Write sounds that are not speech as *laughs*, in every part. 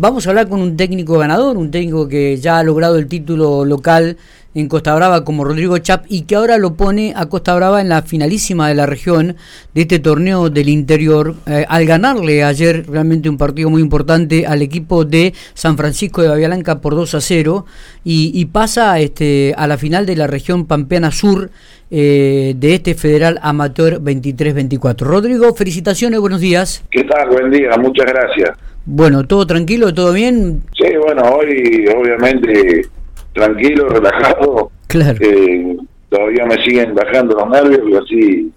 Vamos a hablar con un técnico ganador, un técnico que ya ha logrado el título local en Costa Brava como Rodrigo Chap y que ahora lo pone a Costa Brava en la finalísima de la región de este torneo del interior eh, al ganarle ayer realmente un partido muy importante al equipo de San Francisco de Bahía Blanca por 2 a 0 y, pasa este, a la final de la región Pampeana Sur eh, de este Federal Amateur 23-24. Rodrigo, felicitaciones, buenos días. ¿Qué tal? Buen día, muchas gracias. Bueno, ¿todo tranquilo? ¿Todo bien? Sí, bueno, hoy obviamente tranquilo, *laughs* relajado. Claro. Eh, todavía me siguen bajando los nervios y así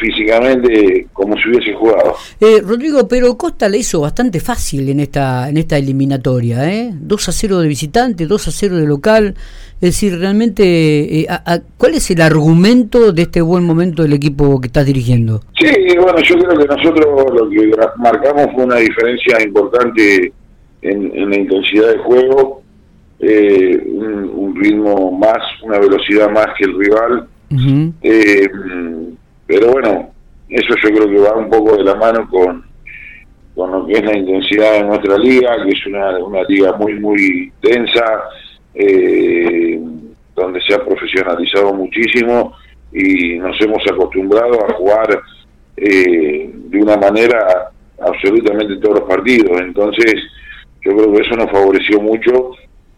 físicamente como si hubiese jugado. Eh, Rodrigo, pero Costa le hizo bastante fácil en esta en esta eliminatoria, ¿eh? 2 a 0 de visitante, 2 a 0 de local. Es decir, realmente, eh, ¿cuál es el argumento de este buen momento del equipo que estás dirigiendo? Sí, bueno, yo creo que nosotros lo que marcamos fue una diferencia importante en, la intensidad de juego, eh, un, ritmo más, una velocidad más que el rival. eh, pero bueno, eso yo creo que va un poco de la mano con, con lo que es la intensidad de nuestra liga, que es una, una liga muy, muy densa, eh, donde se ha profesionalizado muchísimo y nos hemos acostumbrado a jugar eh, de una manera absolutamente todos los partidos. Entonces, yo creo que eso nos favoreció mucho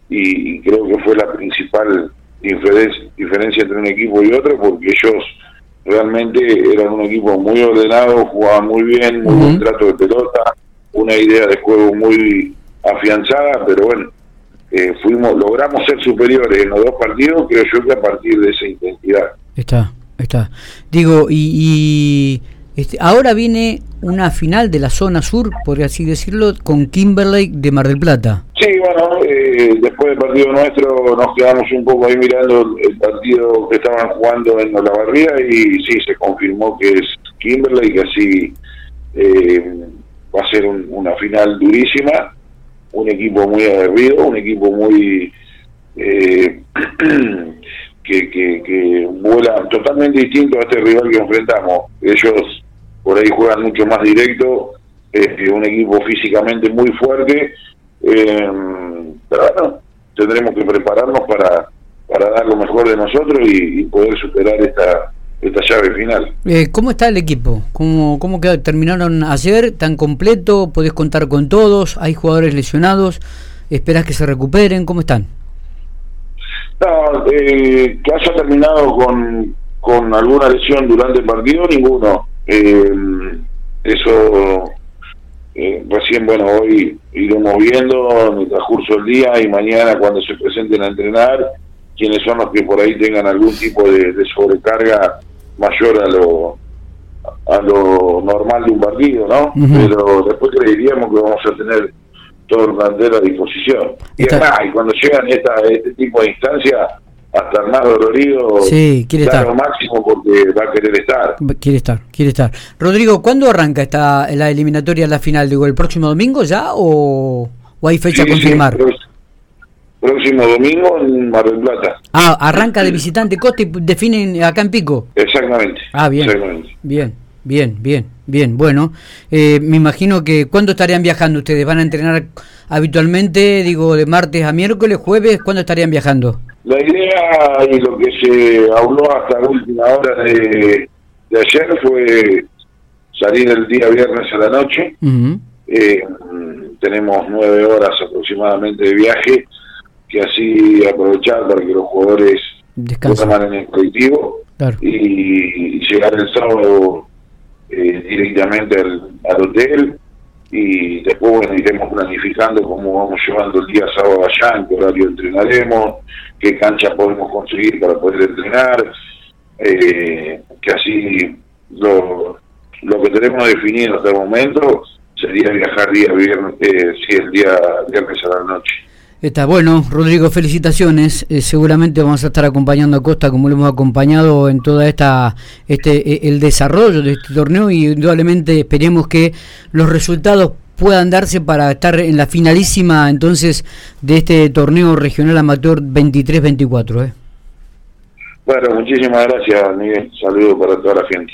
y, creo que fue la principal diferencia entre un equipo y otro, porque ellos realmente eran un equipo muy ordenado, jugaban muy bien, muy buen trato de pelota, una idea de juego muy afianzada, pero bueno, eh, fuimos logramos ser superiores en los dos partidos, creo yo que a partir de esa intensidad. Está, está. Digo, y, este, ahora viene una final de la zona sur, por así decirlo, con Kimberley de Mar del Plata. Sí, bueno, eh, después del partido nuestro nos quedamos un poco ahí mirando el partido que estaban jugando en la barría y sí, se confirmó que es Kimberley, que así eh, va a ser una final durísima, un equipo muy aguerrido, un equipo muy... Eh, *clears throat* que, que, que vuela totalmente distinto a este rival que enfrentamos. Ellos por ahí juegan mucho más directo, eh, un equipo físicamente muy fuerte, eh, pero bueno, tendremos que prepararnos para, para dar lo mejor de nosotros y, poder superar esta esta llave final. Eh, ¿Cómo está el equipo? ¿Cómo, cómo terminaron ayer? ¿Tan completo? ¿Podés contar con todos? ¿Hay jugadores lesionados? ¿Esperás que se recuperen? ¿Cómo están? No, que haya terminado con, con alguna lesión durante el partido, ninguno. Eh, eso eh, recién, bueno, hoy iremos viendo en el transcurso del día y mañana cuando se presenten a entrenar, quiénes son los que por ahí tengan algún tipo de, sobrecarga mayor a lo a lo normal de un partido, ¿no? Pero después creeríamos que vamos a tener todo el plantel a disposición. Y, además, y cuando llegan esta, este tipo de instancias, hasta el más dolorido sí, quiere estar. lo máximo porque va a querer estar. Quiere estar, quiere estar. Rodrigo, ¿cuándo arranca esta la eliminatoria la final? Digo, ¿el próximo domingo ya o, hay fecha a confirmar? próximo domingo en Mar del Plata. Ah, arranca de visitante Costa y definen acá en Pico. Exactamente. Ah, bien. Bien, bien, bien, bien. Bueno, eh, me imagino que ¿cuándo estarían viajando ustedes? ¿Van a entrenar habitualmente, digo, de martes a miércoles, jueves? ¿Cuándo estarían viajando? La idea y lo que se habló hasta la última hora de, ayer fue salir el día viernes a la noche. Eh, tenemos nueve horas aproximadamente de viaje, que así aprovechar para que los jugadores puedan en el colectivo y, llegar el sábado eh, directamente al, al hotel y después bueno iremos planificando cómo vamos llevando el día sábado allá, en qué horario entrenaremos, qué cancha podemos conseguir para poder entrenar, eh, que así lo, lo que tenemos definido hasta el momento sería viajar día viernes, eh, si el día viernes a la noche. Está bueno, Rodrigo, felicitaciones. Eh, seguramente vamos a estar acompañando a Costa como lo hemos acompañado en toda esta este e, el desarrollo de este torneo y indudablemente esperemos que los resultados puedan darse para estar en la finalísima entonces de este torneo regional amateur 23-24. ¿eh? Bueno, muchísimas gracias, Miguel. Saludos para toda la gente.